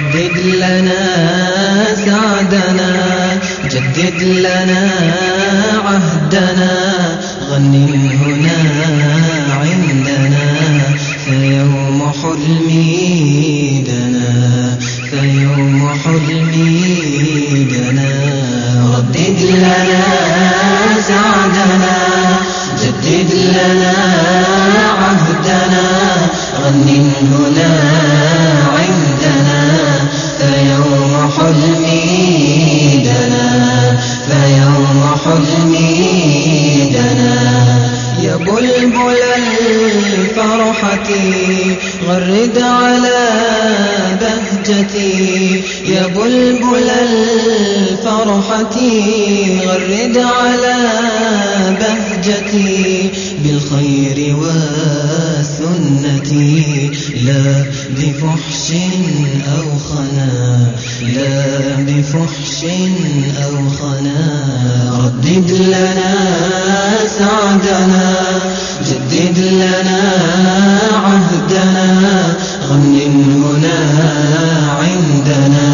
ردد لنا سعدنا جدد لنا عهدنا غني هنا عندنا فيوم حلمي دنا فيوم حلمي دنا ردد لنا سعدنا جدد لنا عهدنا غني هنا الفرحة غرد على بهجتي. يا بلبل الفرحة غرد على بهجتي. بالخير والسنة لا بفحش أو خنا. لا بفحش أو خنا. ردد لنا سعدنا. جدد لنا عهدنا غن هنا عندنا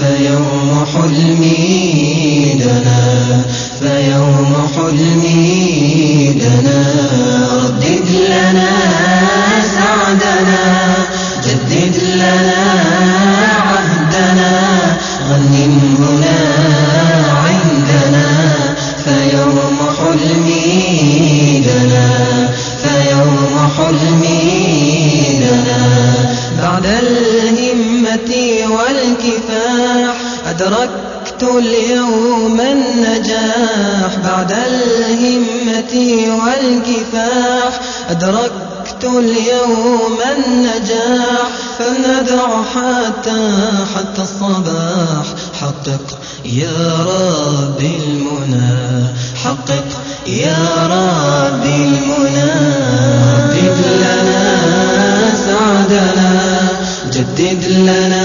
فيوم حلمي دنا فيوم حلمي دنا ردد لنا سعدنا جدد لنا الهمة والكفاح. أدركت اليوم النجاح بعد الهمة والكفاح. أدركت اليوم النجاح فندع حتى حتى الصباح. حقق يا رب المنى حقق يا رب المنى. جدد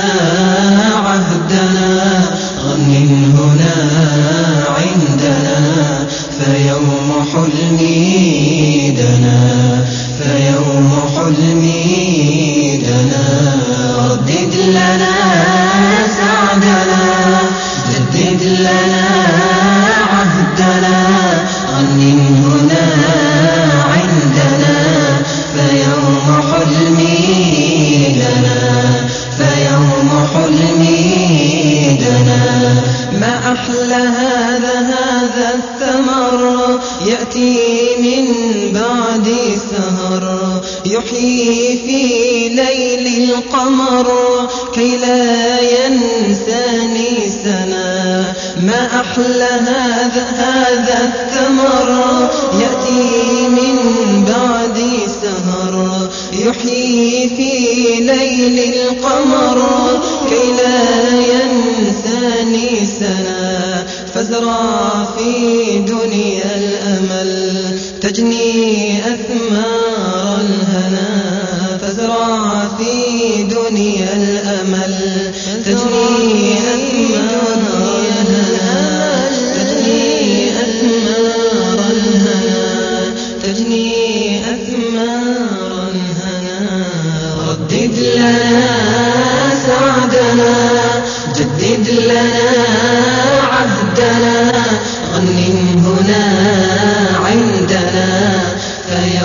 أحلى هذا هذا الثمر. يأتي من بعد سهر يحيي في ليل القمر. كي لا ينساني سنا. ما أحلى هذا هذا الثمر. يأتي من بعد سهر يحيي في ليل القمر كي لا ينساني سنا. فازرع في دنيا الأمل تجني أثمار الهنا. فازرع في دنيا الأمل تجني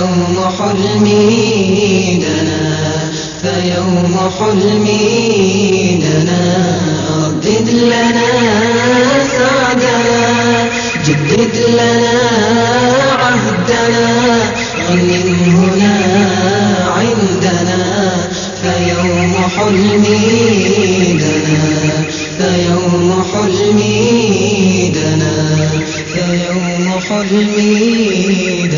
فيوم حلمي دنا فيوم حلمي دنا ردد لنا سعدنا جدد لنا عهدنا. غن هنا عندنا. فيوم حلمي دنا فيوم حلمي دنا فيوم حلمي